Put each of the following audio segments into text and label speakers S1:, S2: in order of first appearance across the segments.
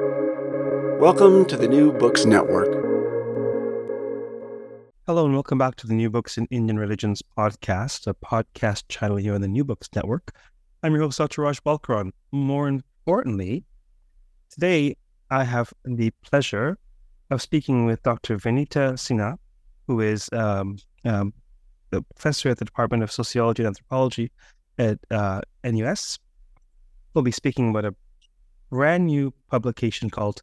S1: Welcome to the New Books Network.
S2: Hello, and welcome back to the New Books in Indian Religions podcast, a podcast channel here on the New Books Network. I'm your host, Dr. Raj Balkaran. More importantly, today I have the pleasure of speaking with Dr. Vineeta Sinha, who is um, um, the professor at the Department of Sociology and Anthropology at uh, NUS. We'll be speaking about a brand new publication called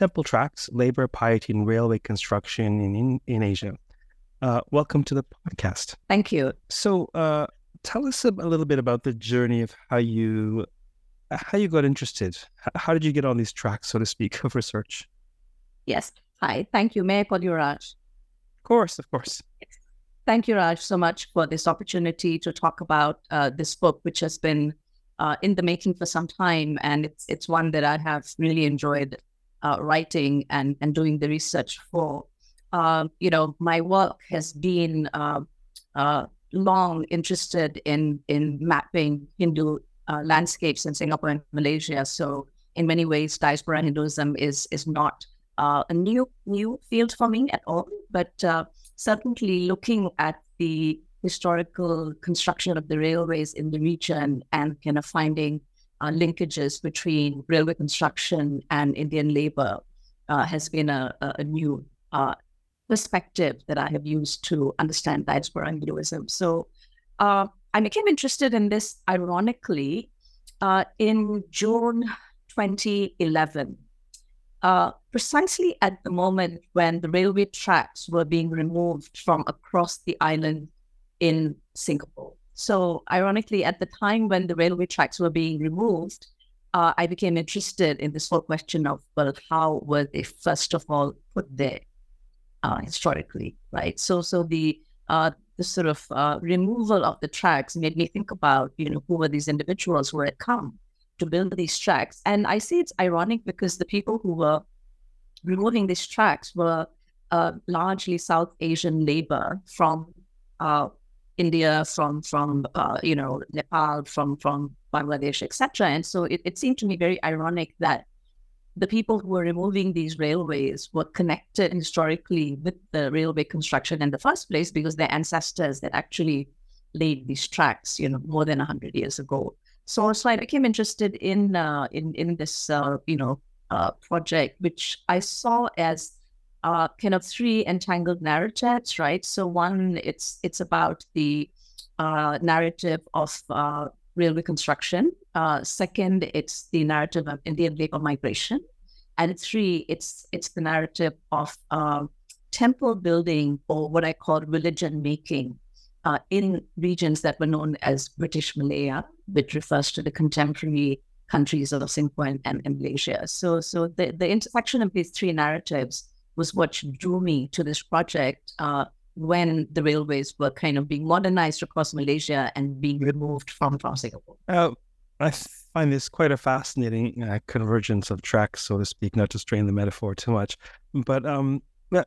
S2: Temple Tracks Labor, Piety, and Railway Construction in, in, in Asia. Uh, welcome to the podcast.
S3: Thank you.
S2: So, uh, tell us a, a, little bit about the journey of how you how you got interested. How did you get on these tracks, so to speak, of research?
S3: Yes. Hi. Thank you. May I call you Raj?
S2: Of course. Of course.
S3: Thank you, Raj, so much for this opportunity to talk about uh, this book, which has been uh, in the making for some time, and it's it's one that I have really enjoyed uh, writing and and doing the research for. Um, you know, my work has been uh, uh, long interested in in mapping Hindu uh, landscapes in Singapore and Malaysia. So in many ways, diaspora Hinduism is is not a new new field for me at all, but certainly looking at the historical construction of the railways in the region and kind of finding uh, linkages between railway construction and Indian labor uh, has been a, a new uh, perspective that I have used to understand diaspora Hinduism. So uh, I became interested in this ironically uh, in June 2011. Uh, precisely at the moment when the railway tracks were being removed from across the island in Singapore. So, ironically, at the time when the railway tracks were being removed, uh, I became interested in this whole question of, well, how were they first of all put there uh, historically, right? So, so the uh, the sort of uh, removal of the tracks made me think about, you know, who were these individuals who had come to build these tracks. And I see it's ironic because the people who were removing these tracks were uh, largely South Asian labor from uh, India, from from uh, you know Nepal, from from Bangladesh, etc. And so it, it seemed to me very ironic that the people who were removing these railways were connected historically with the railway construction in the first place because their ancestors that actually laid these tracks, you know, more than hundred years ago. So, so I became interested in uh, in in this uh, you know uh, project, which I saw as uh, kind of three entangled narratives, right? So one, it's it's about the uh, narrative of uh, railway construction. Uh, second, it's the narrative of Indian labor migration, and three, it's it's the narrative of um, temple building or what I call religion making uh, in regions that were known as British Malaya, which refers to the contemporary countries of Singapore and, and Malaysia. So, so the, the intersection of these three narratives was what drew me to this project uh, when the railways were kind of being modernized across Malaysia and being removed from, from Singapore.
S2: Uh, I find this quite a fascinating uh, convergence of tracks, so to speak, not to strain the metaphor too much. But um,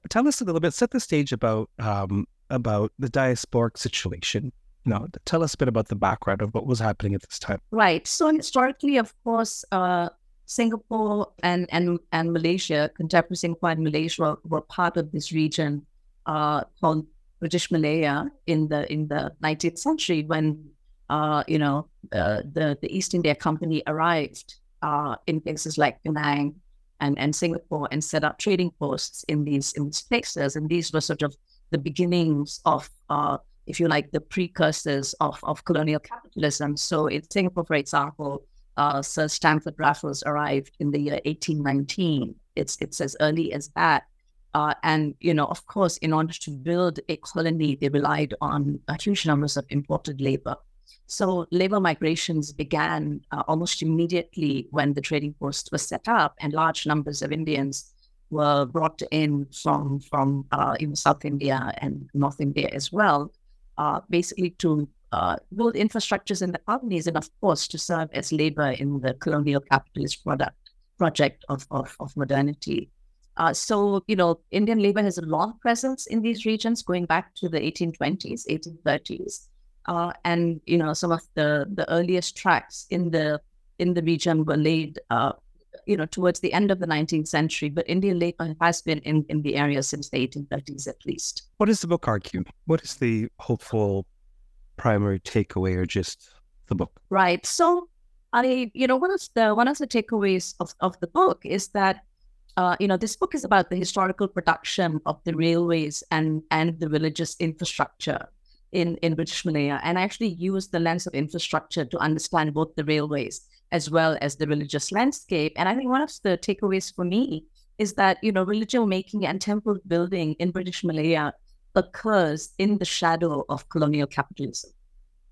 S2: tell us a little bit, set the stage about um, about the diasporic situation you know, tell us a bit about the background of what was happening at this time.
S3: Right. So historically, of course, uh, Singapore and, and and Malaysia, contemporary Singapore and Malaysia were, part of this region uh, called British Malaya in the in the 19th century when uh, you know uh, the the East India Company arrived uh, in places like Penang and, and Singapore and set up trading posts in these in these places, and these were sort of the beginnings of uh, if you like, the precursors of, of colonial capitalism. So in Singapore, for example, uh, Sir Stamford Raffles arrived in the year 1819. It's it's as early as that. Uh, and you know, of course, in order to build a colony, they relied on huge numbers of imported labor. So labor migrations began uh, almost immediately when the trading post was set up, and large numbers of Indians were brought in from from uh, in South India and North India as well uh, basically to uh, build infrastructures in the colonies and, of course, to serve as labor in the colonial capitalist product project of, of, of modernity. Uh, so, you know, Indian labor has a long presence in these regions going back to the 1820s, 1830s. Uh, and, you know, some of the, the earliest tracks in the in the region were laid uh, you know, towards the end of the 19th century, but Indian labor has been in, in the area since the 1830s at least.
S2: What does the book argue? What is the hopeful primary takeaway or just the book?
S3: Right. So I, you know, one of the one of the takeaways of, of the book is that uh, you know, this book is about the historical production of the railways and and the religious infrastructure in, in British Malaya and I actually use the lens of infrastructure to understand both the railways as well as the religious landscape. And I think one of the takeaways for me is that, you know, religion making and temple building in British Malaya occurs in the shadow of colonial capitalism,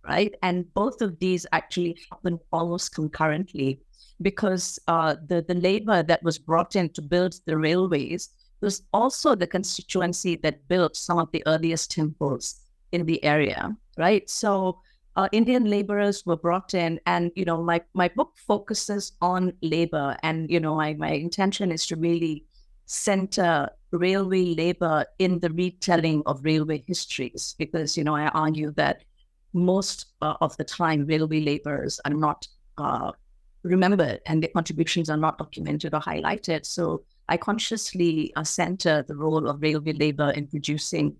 S3: right? And both of these actually happen almost concurrently because uh, the, the labor that was brought in to build the railways was also the constituency that built some of the earliest temples in the area, right? So uh, Indian laborers were brought in, and you know, my my book focuses on labor, and you know, my my intention is to really center railway labor in the retelling of railway histories, because you know, I argue that most uh, of the time railway laborers are not uh, remembered and their contributions are not documented or highlighted. So I consciously uh, center the role of railway labor in producing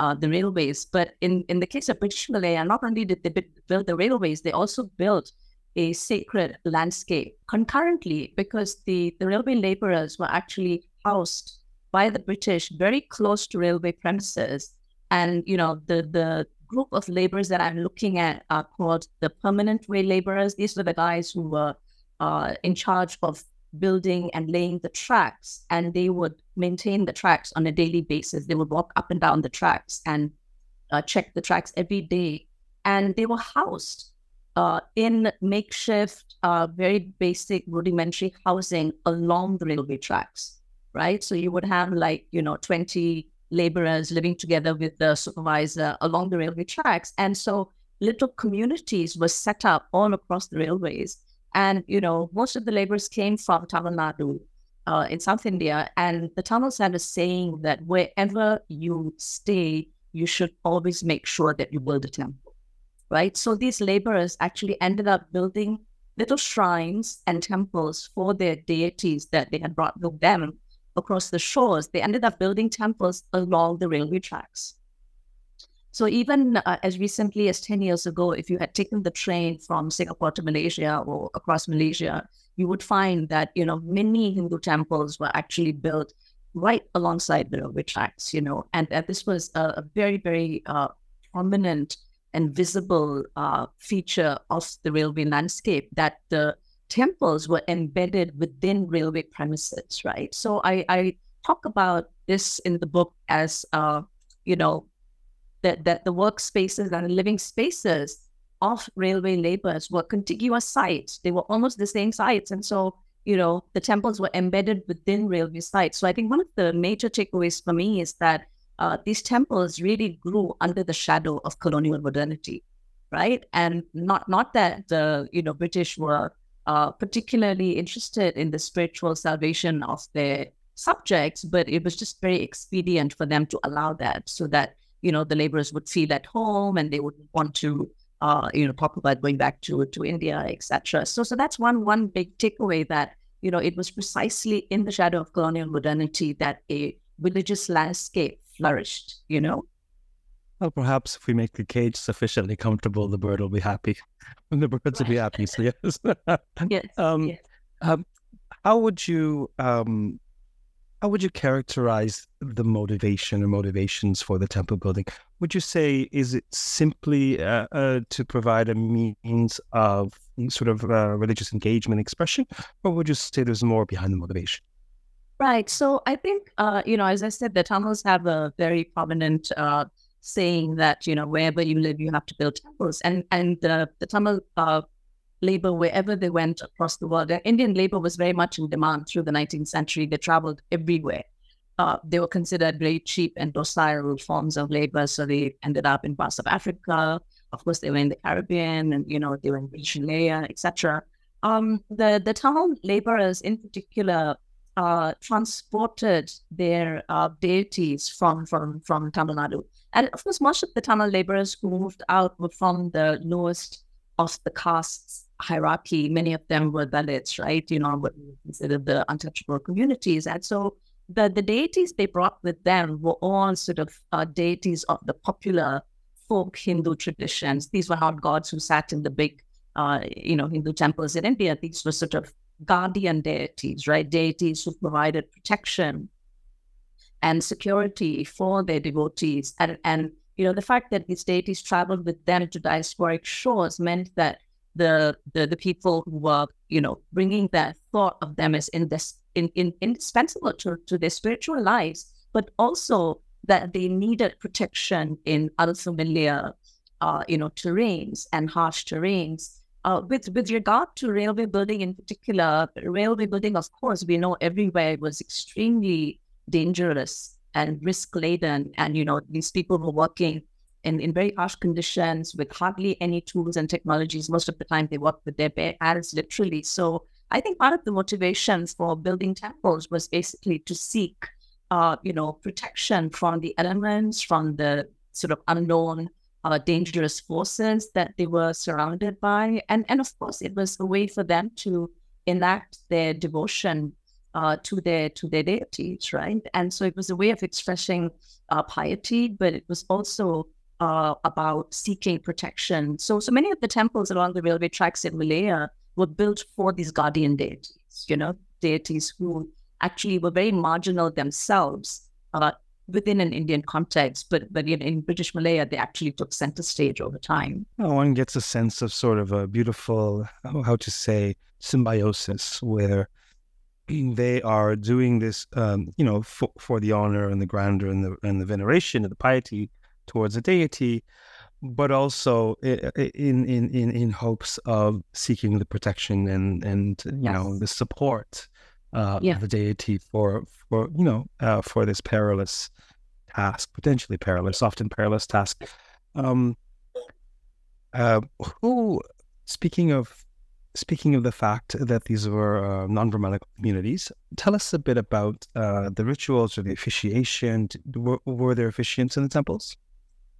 S3: uh, the railways. But in, in the case of British Malaya, not only did they build the railways, they also built a sacred landscape concurrently because the, the railway laborers were actually housed by the British very close to railway premises. And, you know, the, the group of laborers that I'm looking at are called the permanent way laborers. These were the guys who were uh, in charge of building and laying the tracks, and they would maintain the tracks on a daily basis. They would walk up and down the tracks and uh, check the tracks every day. And they were housed uh, in makeshift, uh, very basic, rudimentary housing along the railway tracks, right? So you would have like, you know, 20 laborers living together with the supervisor along the railway tracks. And so little communities were set up all across the railways and, you know, most of the laborers came from Tamil Nadu uh, in South India. And the Tamils had a saying that wherever you stay, you should always make sure that you build a temple, right? So these laborers actually ended up building little shrines and temples for their deities that they had brought with them across the shores. They ended up building temples along the railway tracks. So even uh, as recently as 10 years ago, if you had taken the train from Singapore to Malaysia or across Malaysia, you would find that, you know, many Hindu temples were actually built right alongside the railway tracks, you know, and, this was a, a very, very uh, prominent and visible uh, feature of the railway landscape that the temples were embedded within railway premises, right? So I, I talk about this in the book as, uh, you know, that, that the workspaces and the living spaces of railway laborers were contiguous sites. They were almost the same sites. And so, you know, the temples were embedded within railway sites. So I think one of the major takeaways for me is that uh, these temples really grew under the shadow of colonial modernity, right? And not not that the you know British were uh, particularly interested in the spiritual salvation of their subjects, but it was just very expedient for them to allow that, so that you know, the laborers would feel at home and they would want to, uh, you know, talk about going back to to India, etc. So, so that's one one big takeaway that you know it was precisely in the shadow of colonial modernity that a religious landscape flourished. You know.
S2: Well, perhaps if we make the cage sufficiently comfortable, the bird will be happy. the birds right. will be happy. So yes.
S3: yes. Um, yes.
S2: Um, how would you um, how would you characterize the motivation or motivations for the temple building? Would you say is it simply uh, uh, to provide a means of sort of uh, religious engagement expression, or would you say there's more behind the motivation?
S3: Right. So I think uh, you know, as I said, the Tamils have a very prominent uh, saying that you know wherever you live, you have to build temples, and and the the Tamil uh, labor wherever they went across the world. Indian labor was very much in demand through the 19th century. They traveled everywhere. Uh, they were considered very cheap and docile forms of labor, so they ended up in parts of Africa. Of course, they were in the Caribbean, and you know they were in Chile, etc. Um, the the Tamil laborers, in particular, uh, transported their uh, deities from from from Tamil Nadu, and of course, most of the Tamil laborers who moved out were from the lowest of the castes hierarchy. Many of them were Dalits, right? You know, what considered the untouchable communities. And so the, the deities they brought with them were all sort of uh, deities of the popular folk Hindu traditions. These were not gods who sat in the big, uh, you know, Hindu temples in India. These were sort of guardian deities, right? Deities who provided protection and security for their devotees. And, and you know, the fact that these deities traveled with them to diasporic shores meant that the, the, the people who were, you know, bringing that thought of them as in this, in, in, indispensable to, to their spiritual lives, but also that they needed protection in unfamiliar, uh, you know, terrains and harsh terrains. Uh, with with regard to railway building in particular, railway building, of course, we know everywhere was extremely dangerous and risk laden. And, you know, these people were working in, in very harsh conditions with hardly any tools and technologies. Most of the time they worked with their bare hands, literally. So I think part of the motivations for building temples was basically to seek, uh, you know, protection from the elements, from the sort of unknown, uh, dangerous forces that they were surrounded by. And, and of course, it was a way for them to enact their devotion uh, to their to their deities, right? And so it was a way of expressing uh, piety, but it was also uh, about seeking protection. So, so many of the temples along the railway tracks in Malaya were built for these guardian deities. You know, deities who actually were very marginal themselves uh, within an Indian context, but but in, in British Malaya, they actually took center stage over time.
S2: Oh, one gets a sense of sort of a beautiful, how to say, symbiosis where they are doing this, um, you know, for, for the honor and the grandeur and the and the veneration and the piety towards a deity, but also in in in in hopes of seeking the protection and and you yes. know the support uh, yeah. the deity for for you know uh, for this perilous task, potentially perilous, often perilous task. Um, uh, who, speaking of speaking of the fact that these were uh, non-Brahmanic communities, tell us a bit about uh, the rituals or the officiation. Were, were, there officiants in the temples?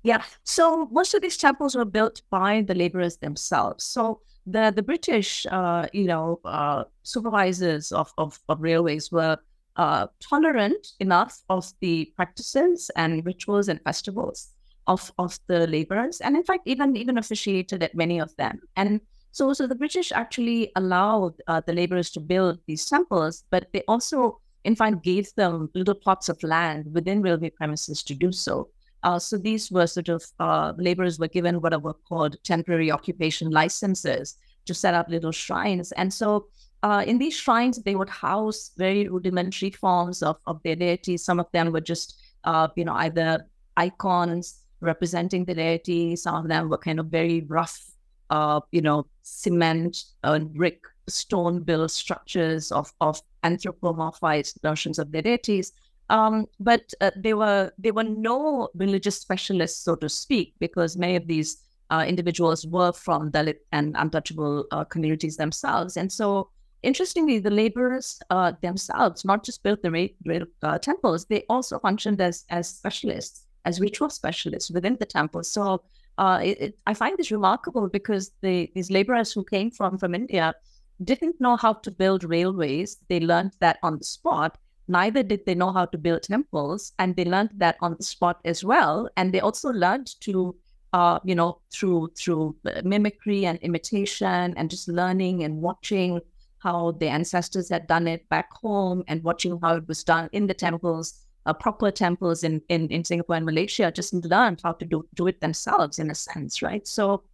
S3: Yeah, so most of these temples were built by the laborers themselves. So the the British, uh, you know, uh, supervisors of, of, of railways were uh, tolerant enough of the practices and rituals and festivals of of the laborers, and in fact, even even officiated at many of them. And so, so the British actually allowed uh, the laborers to build these temples, but they also, in fact, gave them little plots of land within railway premises to do so. Uh, so these were sort of uh, laborers were given what were called temporary occupation licenses to set up little shrines. And so uh, in these shrines, they would house very rudimentary forms of, of their deities. Some of them were just, uh, you know, either icons representing the deity. Some of them were kind of very rough uh, you know, cement and brick stone built structures of, of anthropomorphized versions of their deities. Um, but uh, they were they were no religious specialists, so to speak, because many of these uh, individuals were from Dalit and untouchable uh, communities themselves. And so, interestingly, the laborers uh, themselves not just built the uh, temples; they also functioned as as specialists, as ritual specialists within the temples. So uh, it, it, I find this remarkable because the, these laborers who came from from India didn't know how to build railways. They learned that on the spot. Neither did they know how to build temples, and they learned that on the spot as well. And they also learned to, uh, you know, through through mimicry and imitation, and just learning and watching how the ancestors had done it back home, and watching how it was done in the temples uh, proper temples in, in, in Singapore and Malaysia just learned how to do, do it themselves in a sense, right? So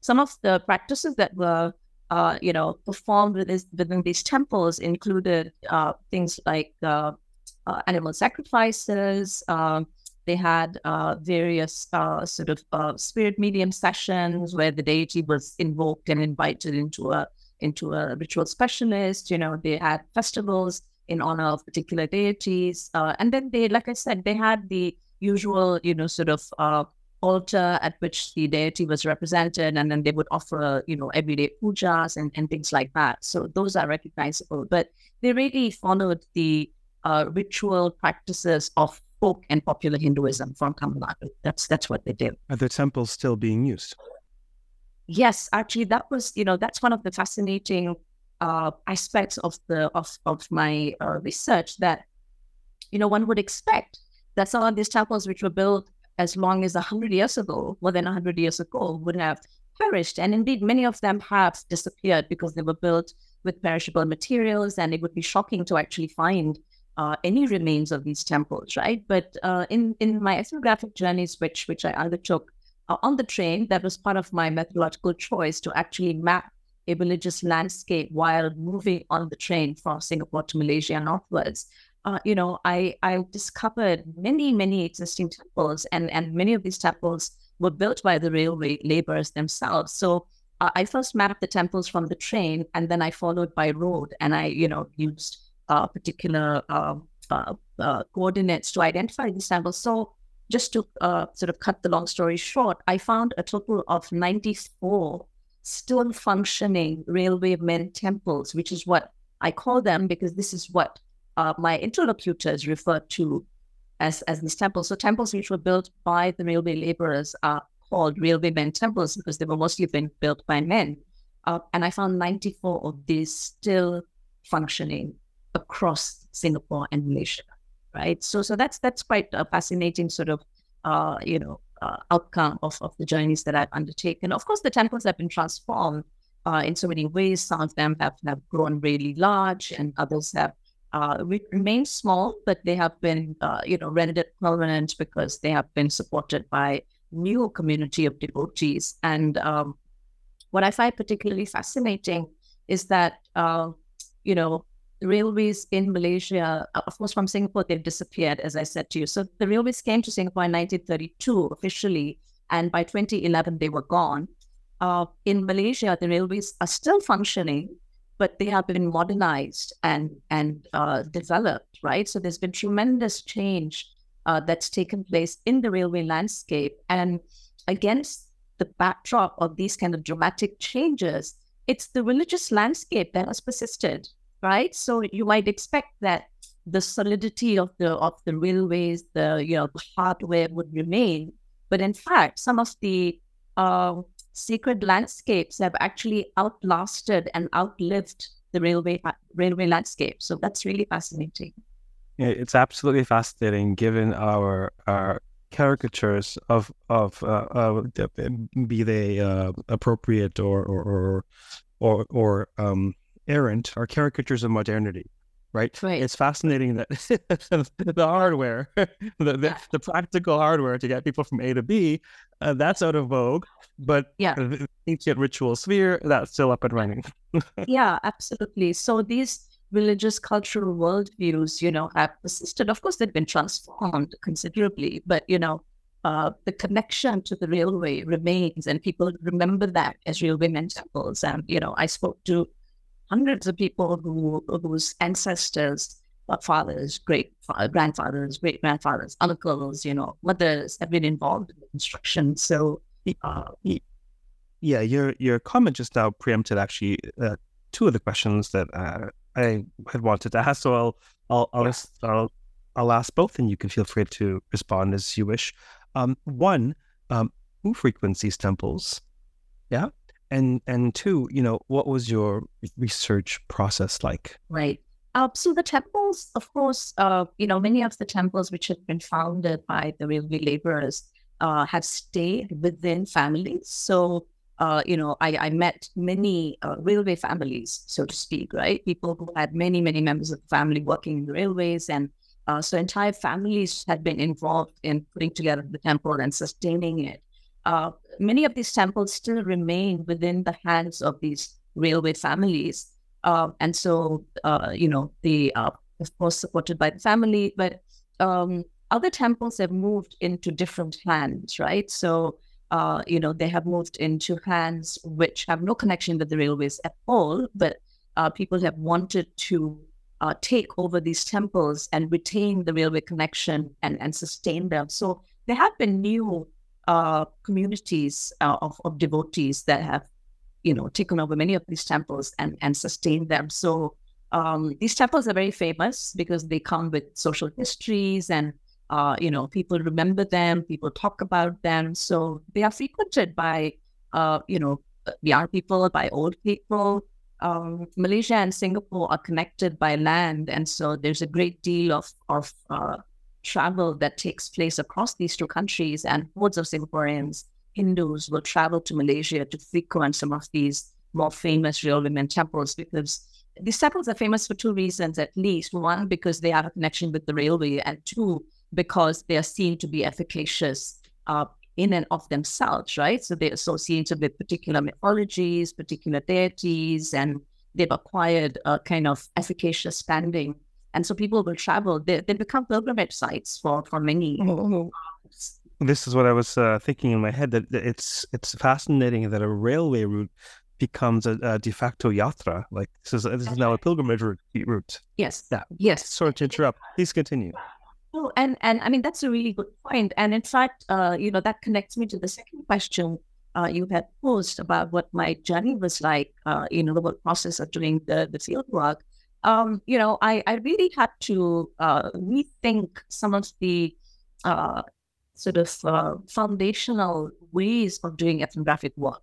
S3: some of the practices that were, uh, you know, performed within, within these temples included uh, things like uh, uh, animal sacrifices. Um, they had uh, various sort of spirit medium sessions where the deity was invoked and invited into a into a ritual specialist. You know, they had festivals in honor of particular deities. And then they, like I said, they had the usual, you know, sort of altar at which the deity was represented, and then they would offer, you know, everyday pujas and, and things like that. So those are recognizable. But they really followed the uh, ritual practices of folk and popular Hinduism from Tamil Nadu. That's that's what they did.
S2: Are the temples still being used?
S3: yes, actually, that was you know that's one of the fascinating uh, aspects of the of of my uh, research that you know one would expect that some of these temples which were built as long as 100 years ago more than 100 years ago would have perished and indeed many of them have disappeared because they were built with perishable materials and it would be shocking to actually find uh, any remains of these temples right but uh, in in my ethnographic journeys which which i undertook uh, on the train that was part of my methodological choice to actually map a religious landscape while moving on the train from Singapore to Malaysia northwards. Uh, you know, I I discovered many many existing temples, and and many of these temples were built by the railway laborers themselves. So uh, I first mapped the temples from the train, and then I followed by road, and I you know used uh, particular um, uh, uh, coordinates to identify these temples. So just to uh, sort of cut the long story short, I found a total of ninety four still functioning railway men temples, which is what I call them because this is what uh, my interlocutors refer to as, as these temples. So temples which were built by the railway laborers are called railway men temples because they were mostly being built by men. Uh, and I found 94 of these still functioning across Singapore and Malaysia, right? So, so that's that's quite a fascinating sort of, uh, you know, uh, outcome of, of the journeys that I've undertaken. Of course, the temples have been transformed uh, in so many ways. Some of them have, have grown really large, and others have uh, remained small, but they have been, uh, you know, rendered permanent because they have been supported by new community of devotees. And um, what I find particularly fascinating is that, uh, you know, railways in Malaysia, uh, of course, from Singapore, they've disappeared, as I said to you. So the railways came to Singapore in 1932 officially, and by 2011, they were gone. Uh, in Malaysia, the railways are still functioning, but they have been modernized and and uh, developed, right? So there's been tremendous change uh, that's taken place in the railway landscape, and against the backdrop of these kind of dramatic changes, it's the religious landscape that has persisted right? So you might expect that the solidity of the of the railways, the you know the hardware would remain, but in fact, some of the uh, sacred landscapes have actually outlasted and outlived the railway railway landscape. So that's really fascinating.
S2: Yeah, it's absolutely fascinating given our our caricatures of of uh, uh, be they uh, appropriate or or or or, or um, errant are caricatures of modernity, right?
S3: Right.
S2: It's fascinating that the hardware, the, the, the, practical hardware to get people from A to B, uh, that's out of vogue. But
S3: yeah.
S2: the ancient ritual sphere, that's still up and running.
S3: yeah, absolutely. So these religious cultural worldviews, you know, have persisted. Of course, they've been transformed considerably, but you know, uh, the connection to the railway remains, and people remember that as railwaymen temples. And you know, I spoke to hundreds of people who whose ancestors, uh, fathers, great grandfathers, great grandfathers, uncles, you know, mothers have been involved in the construction. So, uh,
S2: yeah, your your comment just now preempted actually uh, two of the questions that uh, I had wanted to ask. So I'll I'll I'll, yeah. I'll, I'll ask both, and you can feel free to respond as you wish. Um, one, um, who frequents these temples? Yeah, and and two, you know, what was your research process like?
S3: Right. Uh, so the temples, of course, uh, you know, many of the temples which had been founded by the railway laborers uh, have stayed within families. So, uh, you know, I, I met many uh, railway families, so to speak, right? People who had many, many members of the family working in the railways. And uh, so entire families had been involved in putting together the temple and sustaining it many of these temples still remain within the hands of these railway families. Uh, and so, uh, you know, they are, of course, supported by the family, but um, other temples have moved into different hands, right? So, uh, you know, they have moved into hands which have no connection with the railways at all, but uh, people have wanted to uh, take over these temples and retain the railway connection and, and sustain them. So there have been new uh, communities uh, of, of devotees that have, you know, taken over many of these temples and, and sustained them. So um, these temples are very famous because they come with social histories and, uh, you know, people remember them, people talk about them. So they are frequented by, uh, you know, young people, by old people. Um, Malaysia and Singapore are connected by land, and so there's a great deal of of uh, travel that takes place across these two countries. And hordes of Singaporeans, Hindus, will travel to Malaysia to frequent some of these more famous railway men temples because these temples are famous for two reasons at least. One, because they have a connection with the railway, and two, because they are seen to be efficacious uh, in and of themselves, right? So they're associated with particular mythologies, particular deities, and they've acquired a kind of efficacious standing. And so people will travel, they, they become pilgrimage sites for, for many. Oh.
S2: This is what I was uh, thinking in my head that it's it's fascinating that a railway route becomes a, a de facto yatra. Like this is this is now a pilgrimage route.
S3: Yes.
S2: Yeah.
S3: Yes.
S2: Sorry to interrupt. Please continue.
S3: Oh, and and I mean that's a really good point. And in fact, uh, you know, that connects me to the second question uh, you had posed about what my journey was like. Uh, you know, the work process of doing the the field work. Um, you know, I I really had to uh, rethink some of the uh, sort of uh, foundational ways of doing ethnographic work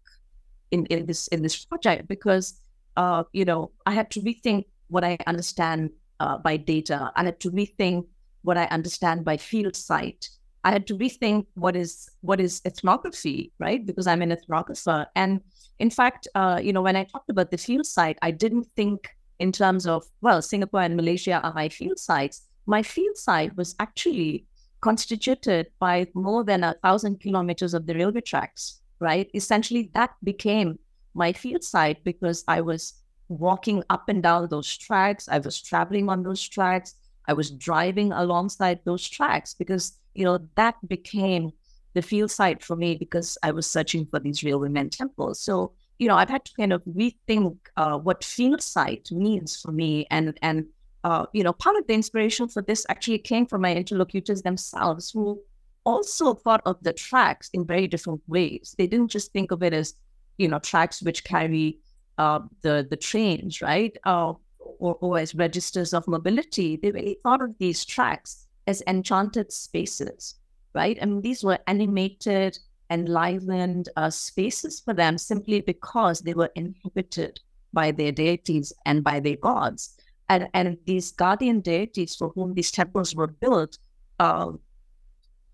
S3: in, in this in this project because uh, you know I had to rethink what I understand uh, by data. I had to rethink what I understand by field site. I had to rethink what is what is ethnography, right? Because I'm an ethnographer, and in fact, uh, you know, when I talked about the field site, I didn't think in terms of well, Singapore and Malaysia are my field sites. My field site was actually constituted by more than a thousand kilometers of the railway tracks right? Essentially, that became my field site because I was walking up and down those tracks. I was traveling on those tracks. I was driving alongside those tracks because, you know, that became the field site for me because I was searching for these railway men temples. So, you know, I've had to kind of rethink uh, what field site means for me. And, and uh, you know, part of the inspiration for this actually came from my interlocutors themselves who also thought of the tracks in very different ways. They didn't just think of it as, you know, tracks which carry uh, the the trains, right, uh, or, or as registers of mobility. They really thought of these tracks as enchanted spaces, right? I mean, these were animated, enlivened uh, spaces for them simply because they were inhabited by their deities and by their gods. And, and these guardian deities for whom these temples were built uh,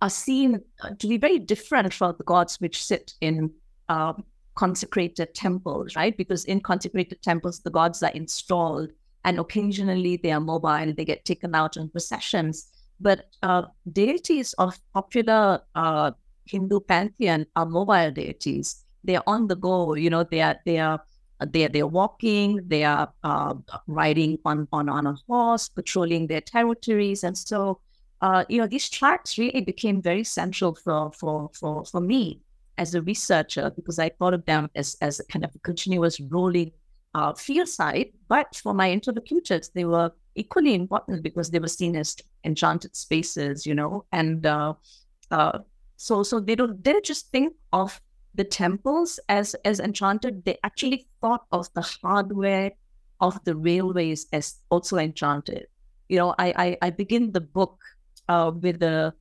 S3: are seen uh, to be very different from the gods which sit in uh, consecrated temples, right? Because in consecrated temples, the gods are installed and occasionally they are mobile, they get taken out in processions. But uh, deities of popular uh, Hindu pantheon are mobile deities. They are on the go, you know, they are, they are, they are, they are walking, they are uh, riding on, on, on a horse, patrolling their territories. And so uh, you know, these tracks really became very central for for for for me as a researcher because I thought of them as as a kind of a continuous rolling uh, field site. But for my interlocutors, they were equally important because they were seen as enchanted spaces, you know, and uh, uh, so so they don't they just think of the temples as as enchanted. They actually thought of the hardware of the railways as also enchanted. You know, I I, I begin the book uh, with a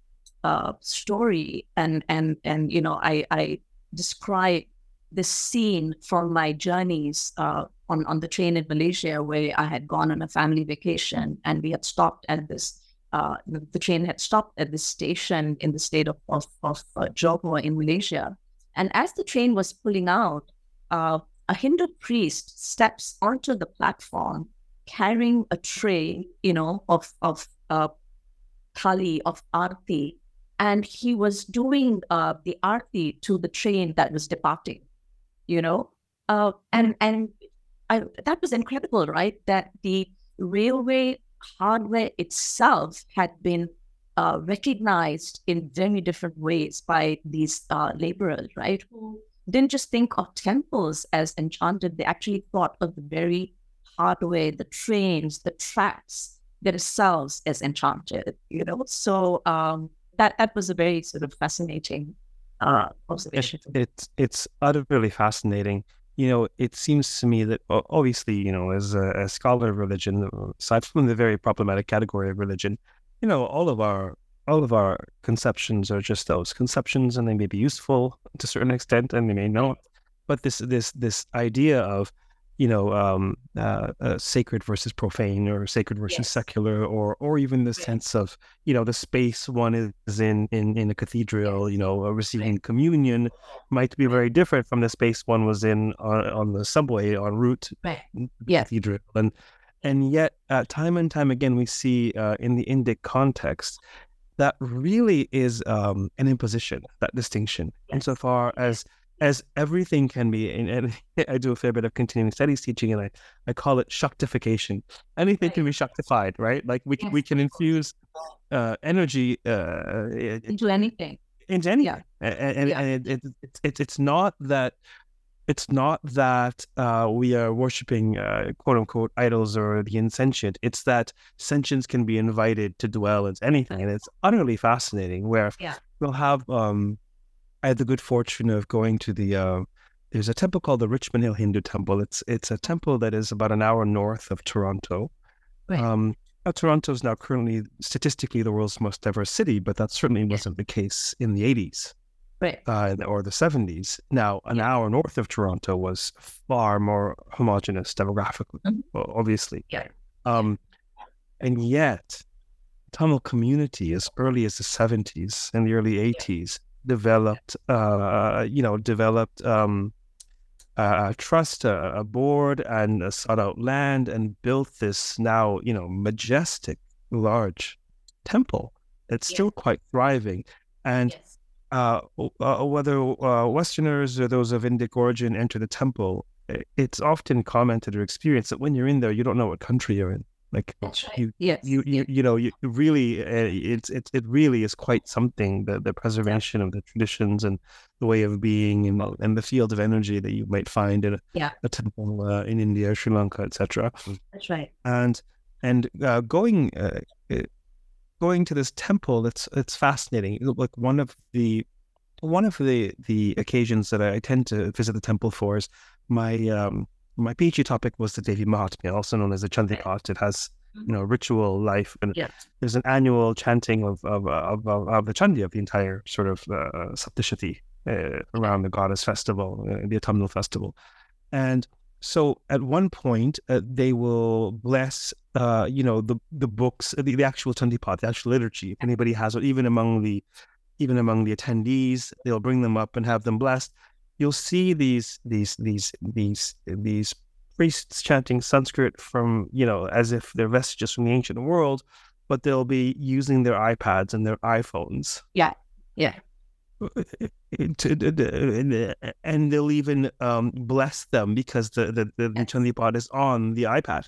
S3: uh, story, and and and you know, I I describe the scene from my journeys uh, on on the train in Malaysia, where I had gone on a family vacation, and we had stopped at this. Uh, the, train had stopped at this station in the state of of, of uh, Johor in Malaysia, and as the train was pulling out, uh, a Hindu priest steps onto the platform carrying a tray, you know, of of uh, thali of arti, and he was doing uh, the arti to the train that was departing. You know, uh, and and I, that was incredible, right? That the railway hardware itself had been uh, recognized in very different ways by these uh, laborers, right? Who didn't just think of temples as enchanted; they actually thought of the very hardware, the trains, the tracks, themselves as enchanted, you know. So um, that that was a very sort of fascinating uh, observation.
S2: It, it's it's utterly fascinating. You know, it seems to me that obviously, you know, as a, a scholar of religion, uh, aside from the very problematic category of religion, you know, all of our all of our conceptions are just those conceptions, and they may be useful to a certain extent, and they may not. but this this this idea of you know um, uh, uh, sacred versus profane or sacred versus
S3: Yes.
S2: secular or or even the
S3: Right.
S2: sense of you know the space one is in in in a cathedral you know receiving communion might be very different from the space one was in on, on the subway en route
S3: Right. Yeah.
S2: cathedral and and yet uh, time and time again we see uh, in the indic context that really is um, an imposition that distinction
S3: Yes.
S2: insofar as as everything can be and, and i do a fair bit of continuing studies teaching and i, I call it shaktification anything can be shaktified right like we, can we can infuse uh, energy uh,
S3: Into anything.
S2: into anything.
S3: Yeah.
S2: A- a- And,
S3: Yeah.
S2: and it, it, it's it's not that it's not that uh, we are worshiping uh, quote unquote idols or the insentient. It's that sentience can be invited to dwell into anything, and it's utterly fascinating. Where
S3: Yeah.
S2: we'll have um, I had the good fortune of going to the uh, there's a temple called the Richmond Hill Hindu Temple. It's it's a temple that is about an hour north of Toronto.
S3: Right.
S2: Um, now, Toronto is now currently statistically the world's most diverse city, but that certainly wasn't the case in the 80s
S3: Right.
S2: uh, or the 70s. Now, an hour north of Toronto was far more homogenous demographically,
S3: Mhm.
S2: obviously.
S3: Yeah.
S2: Um, and yet, Tamil community, as early as the 70s and the early 80s, developed, uh, you know, developed um, uh, trust, a, a board, and sought out land and built this now, you know, majestic, large temple that's
S3: Yeah.
S2: still quite thriving. And
S3: Yes.
S2: uh, uh, whether uh, Westerners or those of Indic origin enter the temple, it's often commented or experienced that when you're in there, you don't know what country you're in. Like
S3: right.
S2: you,
S3: Yes.
S2: you, you, you know, you really, uh, it's, it's, it really is quite something. The, the preservation of the traditions and the way of being, and, and the field of energy that you might find in a,
S3: Yeah.
S2: a temple uh, in India, Sri Lanka, etc
S3: That's right.
S2: and and uh, going uh, uh, going to this temple it's it's fascinating like one of the one of the the occasions that I tend to visit the temple for is my um my PhD topic was the Devi Mahatmya, also known as the Chandipat. It has you know ritual life, and there's an annual chanting of of of, of, of the Chandi of the entire sort of uh, Saptashati uh, around the goddess festival, uh, the autumnal festival, and so at one point uh, they will bless uh, you know the the books the, the actual Chandipat, the actual liturgy. If anybody has it, even among the even among the attendees, they'll bring them up and have them blessed. You'll see these these these these these priests chanting Sanskrit from you know as if they're vestiges from the ancient world, but they'll be using their iPads and their iPhones.
S3: Yeah. Yeah.
S2: And they'll even um, bless them because the the, the,
S3: Yes.
S2: Chandipat is on the iPad,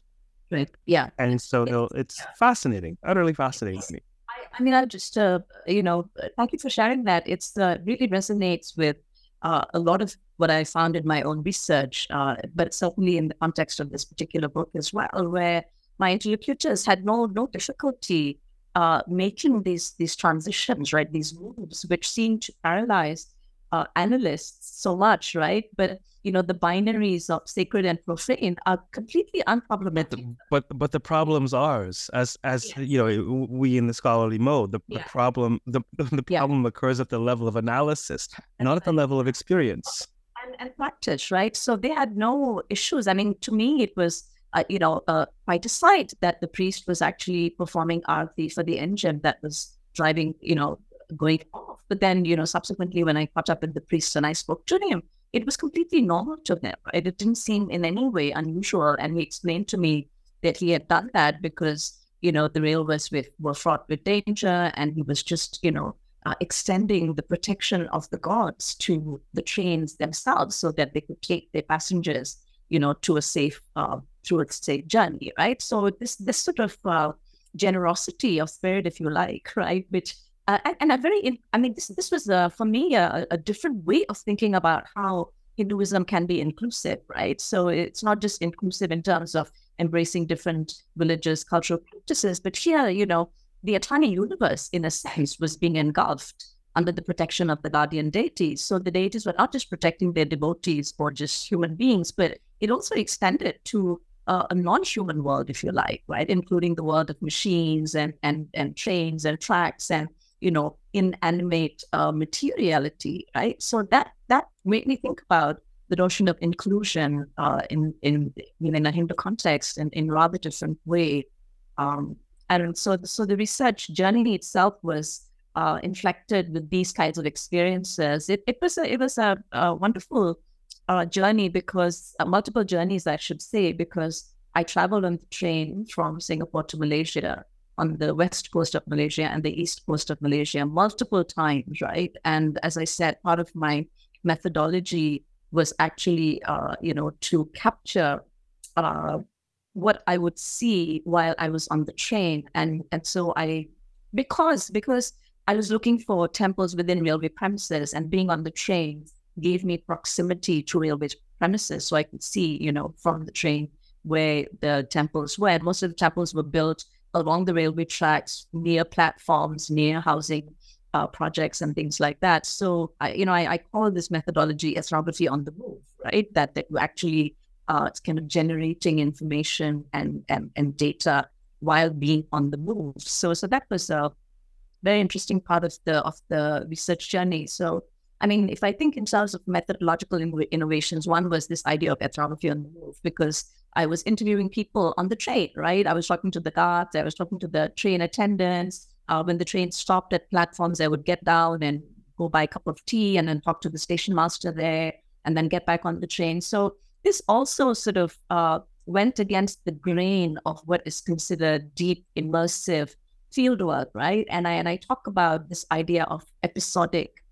S3: Right. Yeah.
S2: and so they'll it's fascinating, utterly fascinating to me.
S3: I, I mean, I just, uh, you know, thank you for sharing that. It's uh, really resonates with uh, a lot of what I found in my own research, uh, but certainly in the context of this particular book as well, where my interlocutors had no no difficulty uh, making these these transitions, right? These moves, which seem to paralyze uh, analysts so much, right? But you know, the binaries of sacred and profane are completely unproblematic.
S2: But but the problem's ours as as
S3: Yes.
S2: you know we in the scholarly mode. The, the
S3: Yeah.
S2: problem the the
S3: Yeah.
S2: problem occurs at the level of analysis, not at the level of experience.
S3: and, and practice, right? So they had no issues. I mean, to me, it was, uh, you know, uh, quite a sight that the priest was actually performing arti for the engine that was driving, you know, going off. But then, you know, subsequently, when I caught up with the priest and I spoke to him, it was completely normal to him, right? It didn't seem in any way unusual. And he explained to me that he had done that because, you know, the railways with, were fraught with danger and he was just, you know, uh, extending the protection of the gods to the trains themselves so that they could take their passengers, you know, to a safe, uh, through a safe journey, right? So this this sort of uh, generosity of spirit, if you like, right, which uh, and, and a very, I mean, this this was uh, for me a, a different way of thinking about how Hinduism can be inclusive, right? So it's not just inclusive in terms of embracing different religious cultural practices, but here, you know, the entire universe, in a sense, was being engulfed under the protection of the guardian deities. So the deities were not just protecting their devotees or just human beings, but it also extended to uh, a non-human world, if you like, right, including the world of machines and and and trains and tracks and you know inanimate uh, materiality, right? So that that made me think about the notion of inclusion uh, in in in a Hindu context in in rather different way. Um, and so so the research journey itself was uh, inflected with these kinds of experiences. It, it was a, it was a, a wonderful uh, journey because uh, multiple journeys, I should say, because I traveled on the train from Singapore to Malaysia on the west coast of Malaysia and the east coast of Malaysia multiple times, right? And as I said, part of my methodology was actually, uh, you know, to capture uh, what I would see while I was on the train, and and so I, because because I was looking for temples within railway premises, and being on the train gave me proximity to railway premises, so I could see, you know, from the train where the temples were. Most of the temples were built along the railway tracks, near platforms, near housing uh, projects, and things like that. So, I, you know, I, I, call this methodology ethnography on the move, right? That that actually uh, it's kind of generating information and, and and data while being on the move. So, so that was a very interesting part of the of the research journey. So, I mean, if I think in terms of methodological innovations, one was this idea of ethnography on the move because I was interviewing people on the train, right? I was talking to the guards, I was talking to the train attendants. Uh, when the train stopped at platforms, I would get down and go buy a cup of tea and then talk to the station master there and then get back on the train. So this also sort of uh, went against the grain of what is considered deep, immersive fieldwork, right? And I and I talk about this idea of episodic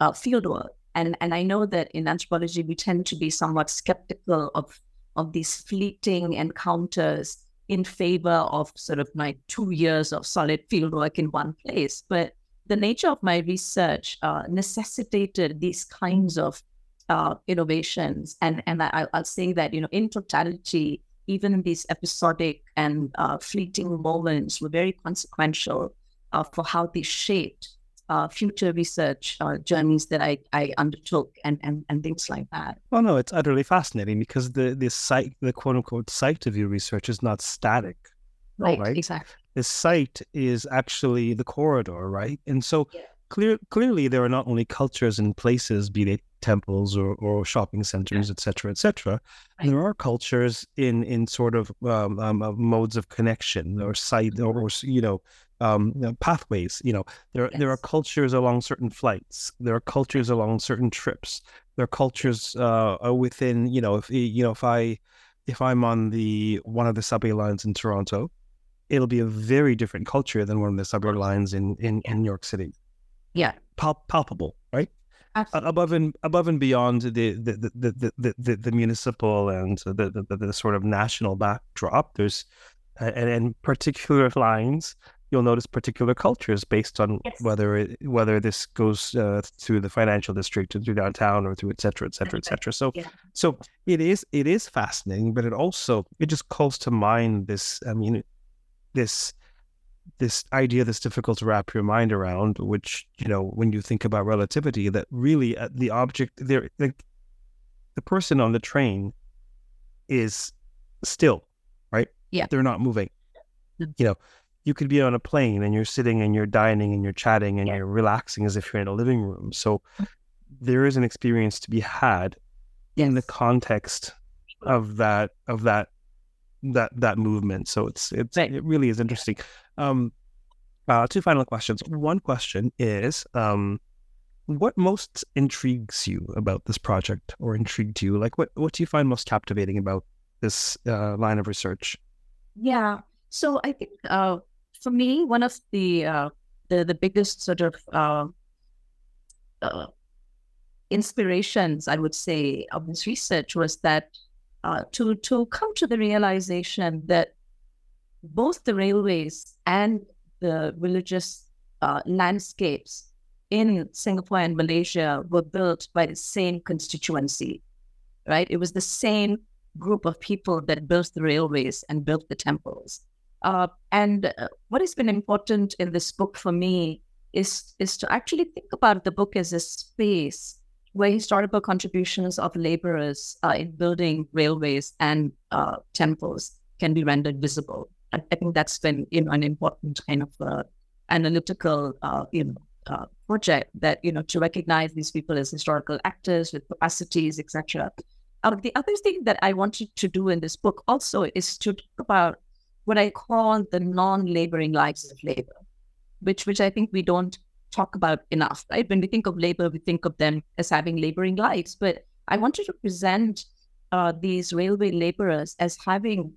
S3: uh, fieldwork, and and I know that in anthropology we tend to be somewhat skeptical of of these fleeting encounters in favor of sort of my two years of solid fieldwork in one place. But the nature of my research uh, necessitated these kinds of uh, innovations. And, and I, will say that, you know, in totality, even these episodic and uh, fleeting moments were very consequential uh, for how they shaped uh, future research uh, journeys that I, I undertook and, and, and things like that.
S2: Well, no, it's utterly fascinating because the, the site, the quote unquote site of your research is not static.
S3: Right, right? exactly.
S2: The site is actually the corridor, right? And so yeah. clear, clearly there are not only cultures and places, be they temples or, or shopping centers, et cetera, et cetera. Right. There are cultures in in sort of um, um, modes of connection or site or, or you know um, you know, pathways. You know, there yes. there are cultures along certain flights. There are cultures along certain trips. There are cultures uh, uh, within. You know, if you know if I if I'm on the one of the subway lines in Toronto, it'll be a very different culture than one of the subway lines in in, in New York City.
S3: Yeah,
S2: Pal- palpable, right? Absolutely. Above and above and beyond the the the the the, the, the municipal and the, the the sort of national backdrop, there's and, and particular lines you'll notice particular cultures based on yes. whether it, whether this goes uh, through the financial district or through downtown or through et cetera, et cetera, et cetera. So, yeah. so it is it is fascinating, but it also it just calls to mind this. I mean, this this idea that's difficult to wrap your mind around, which you know when you think about relativity, that really uh, the object there, like the person on the train is still right.
S3: Yeah,
S2: they're not moving. You know, you could be on a plane and you're sitting and you're dining and you're chatting and yeah. you're relaxing as if you're in a living room. So mm. there is an experience to be had yes. in the context of that of that that that movement. So it's it's right. it really is interesting. Um, uh, two final questions. One question is, um, what most intrigues you about this project, or intrigued you? Like, what what do you find most captivating about this uh, line of research?
S3: Yeah. So I think uh, for me, one of the uh, the the biggest sort of uh, uh, inspirations, I would say, of this research was that uh, to to come to the realization that both the railways and the religious uh, landscapes in Singapore and Malaysia were built by the same constituency, right? It was the same group of people that built the railways and built the temples. Uh, and uh, what has been important in this book for me is is to actually think about the book as a space where historical contributions of laborers uh, in building railways and uh, temples can be rendered visible. I, I, think that's been you know an important kind of uh, analytical uh, you know project that you know to recognize these people as historical actors with capacities, etc. uh, the other thing that I wanted to do in this book also is to talk about what I call the non-laboring lives of labor, which which I think we don't talk about enough. Right? When we think of labor, we think of them as having laboring lives, but I wanted to present uh, these railway laborers as having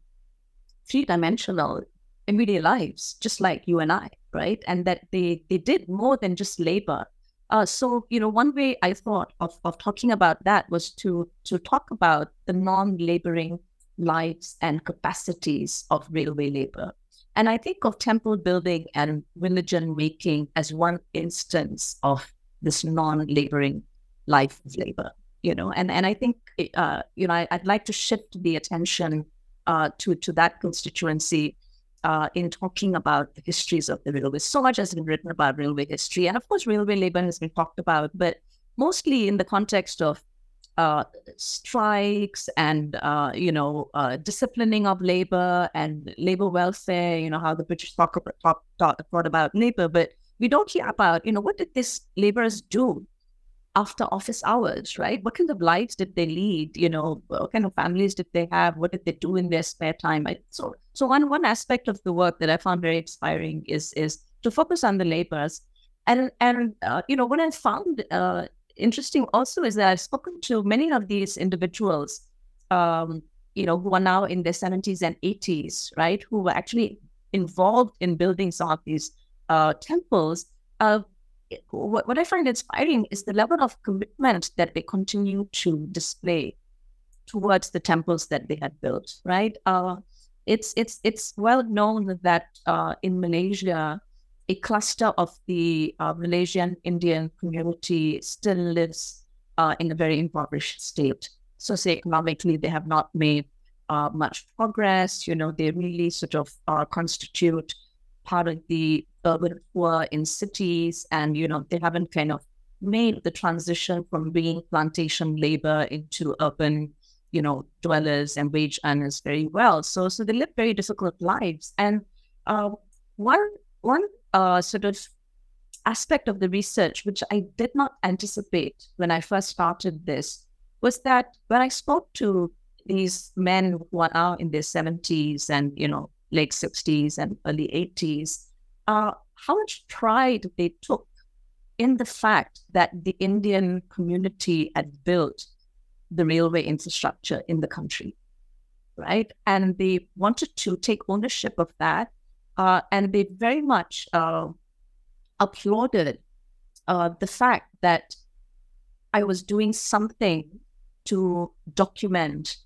S3: three-dimensional everyday lives, just like you and I, right? And that they they did more than just labor. Uh, so you know, one way I thought of of talking about that was to to talk about the non-laboring lives and capacities of railway labor. And I think of temple building and religion making as one instance of this non-laboring life of labor. You know, and and I think uh, you know I, would like to shift the attention uh, to to that constituency uh, in talking about the histories of the railway. So much has been written about railway history, and of course, railway labor has been talked about, but mostly in the context of uh, strikes and uh, you know uh, disciplining of labor and labor welfare. You know how the British talk, talk, talk, thought about labor, but we don't hear about you know what did these laborers do after office hours, right? What kind of lives did they lead? You know, what kind of families did they have? What did they do in their spare time? I, so, so one one aspect of the work that I found very inspiring is is to focus on the laborers, and and uh, you know what I found uh, interesting also is that I've spoken to many of these individuals, um, you know, who are now in their 70s and 80s, right, who were actually involved in building some of these uh, temples. Uh, what, what I find inspiring is the level of commitment that they continue to display towards the temples that they had built, right? Uh, it's it's it's well known that uh, in Malaysia, a cluster of the uh, Malaysian Indian community still lives uh, in a very impoverished state. Socioeconomically, they have not made uh, much progress. You know, they really sort of uh, constitute part of the urban poor in cities, and you know, they haven't kind of made the transition from being plantation labor into urban, you know, dwellers and wage earners very well. So, so they live very difficult lives. And uh, one one uh, sort of aspect of the research, which I did not anticipate when I first started this, was that when I spoke to these men who are now in their 70s and, you know, late 60s and early 80s, uh, how much pride they took in the fact that the Indian community had built the railway infrastructure in the country, right? And they wanted to take ownership of that uh, and they very much uh, applauded uh, the fact that I was doing something to document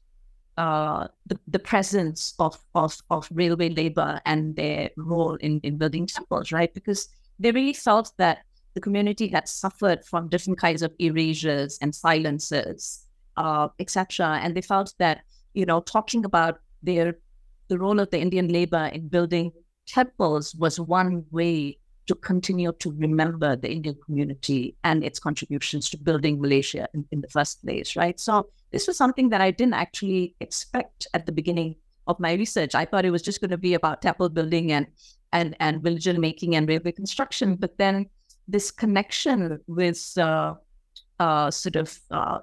S3: uh, the, the presence of, of, of railway labor and their role in, in building temples, right? Because they really felt that the community had suffered from different kinds of erasures and silences, uh, etc. And they felt that, you know, talking about their the role of the Indian labor in building temples was one way to continue to remember the Indian community and its contributions to building Malaysia in, in, the first place, right? So this was something that I didn't actually expect at the beginning of my research. I thought it was just going to be about temple building and and and religion making and railway construction, but then this connection with uh, uh, sort of uh,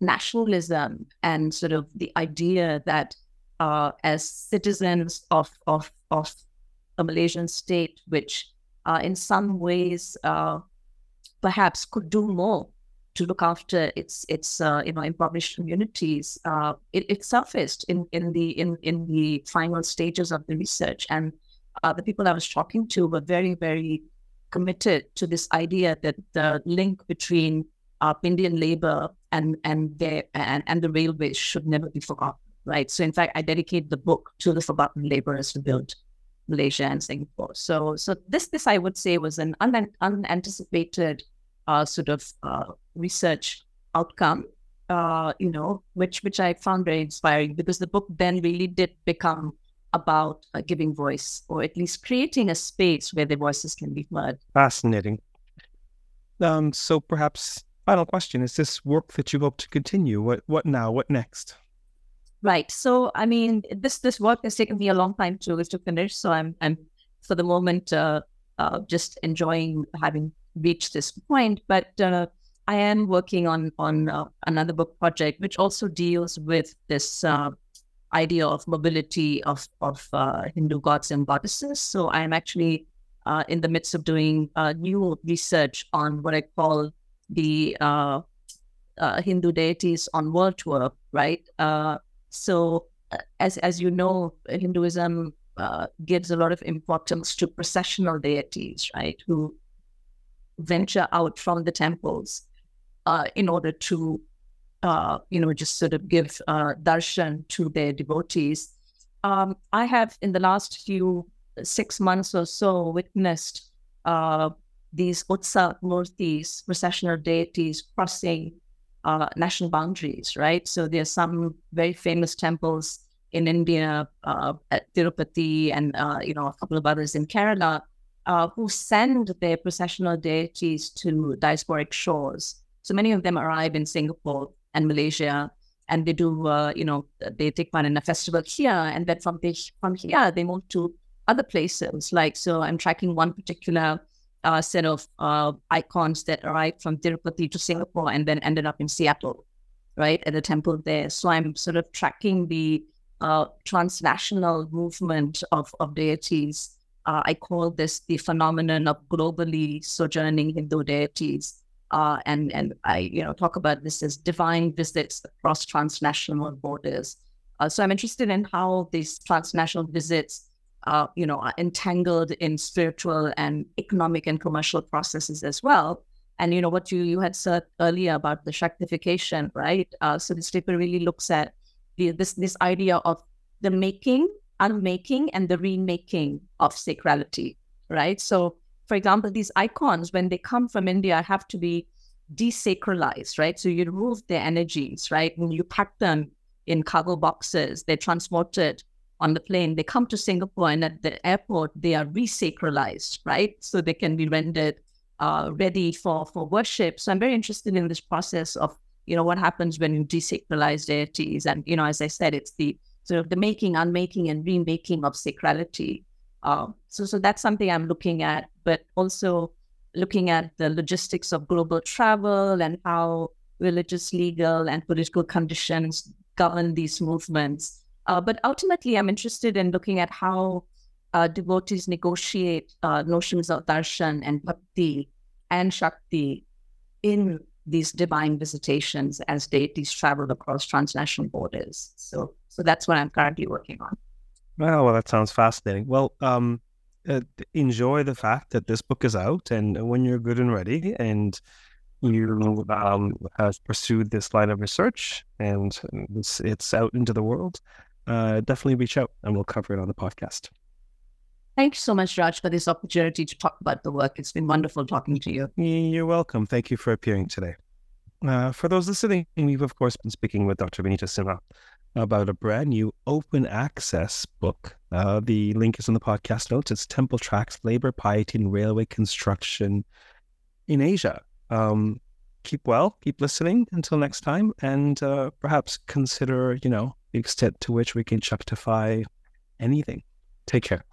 S3: nationalism and sort of the idea that uh, as citizens of of of a Malaysian state, which uh, in some ways uh, perhaps could do more to look after its its uh, you know impoverished communities. Uh, it, it, surfaced in in the in in the final stages of the research, and uh, the people I was talking to were very very committed to this idea that the link between uh, Indian labor and and their and, and the railways should never be forgotten. Right. So in fact, I dedicate the book to the forgotten laborers to build Malaysia and Singapore. So, so this this I would say was an un- unanticipated uh, sort of uh, research outcome. Uh, you know, which which I found very inspiring because the book then really did become about uh, giving voice or at least creating a space where the voices can be heard.
S2: Fascinating. Um, so perhaps final question: Is this work that you hope to continue? What what now? What next?
S3: Right. So, I mean, this this work has taken me a long time to to finish. So, I'm I'm for the moment uh, uh, just enjoying having reached this point. But uh, I am working on on uh, another book project, which also deals with this uh, idea of mobility of of uh, Hindu gods and goddesses. So I am actually in the midst of doing new research on what I call the Hindu deities on world tour. Right. So as as you know, Hinduism gives a lot of importance to processional deities, right? Who venture out from the temples uh, in order to, uh, you know, just sort of give uh, darshan to their devotees. Um, I have, in the last few six months or so, witnessed uh, these Utsav murtis, processional deities, crossing uh, national boundaries, right? So there are some very famous temples in India, uh, at Tirupati, and you know a couple of others in Kerala, uh, who send their processional deities to diasporic shores. So many of them arrive in Singapore and Malaysia, and they do, uh, you know, they take part in a festival here, and then from the, from here they move to other places. Like so, I'm tracking one particular uh, set of uh, icons that arrived from Tirupati to Singapore and then ended up in Seattle, right, at the temple there. So I'm sort of tracking the uh, transnational movement of, of deities uh, I call this the phenomenon of globally sojourning Hindu deities. Uh, and and I you know talk about this as divine visits across transnational borders. Uh, so I'm interested in how these transnational visits, uh, you know, are entangled in spiritual and economic and commercial processes as well. And you know what you you had said earlier about the Shaktification, right? Uh, so this paper really looks at the, this this idea of the making unmaking and the remaking of sacrality, right? So, for example, these icons, when they come from India, have to be desacralized, right? So you remove their energies, right? When you pack them in cargo boxes, they're transported on the plane. They come to Singapore and at the airport, they are resacralized, right? So they can be rendered uh, ready for, for worship. So I'm very interested in this process of, you know, what happens when you desacralize deities. And, you know, as I said, it's the sort of the making, unmaking, and remaking of sacrality. Uh, so, so that's something I'm looking at, but also looking at the logistics of global travel and how religious, legal, and political conditions govern these movements. Uh, but ultimately, I'm interested in looking at how uh, devotees negotiate uh, notions of darshan and bhakti and shakti in these divine visitations as deities travel across transnational borders. So, so that's what I'm currently working on.
S2: Well, well, that sounds fascinating. Well, um, uh, enjoy the fact that this book is out, and when you're good and ready, and you um, have pursued this line of research, and it's, it's out into the world, uh, definitely reach out, and we'll cover it on the podcast.
S3: Thank you so much, Raj, for this opportunity to talk about the work. It's been wonderful talking to you.
S2: You're welcome. Thank you for appearing today. Uh, for those listening, we've of course been speaking with Dr. Vineeta Sinha about a brand new open access book. Uh, the link is in the podcast notes. It's Temple Tracks Labor, Piety, and Railway Construction in Asia. Um, keep well, keep listening until next time, and uh, perhaps consider, you know, the extent to which we can justify anything. Take care.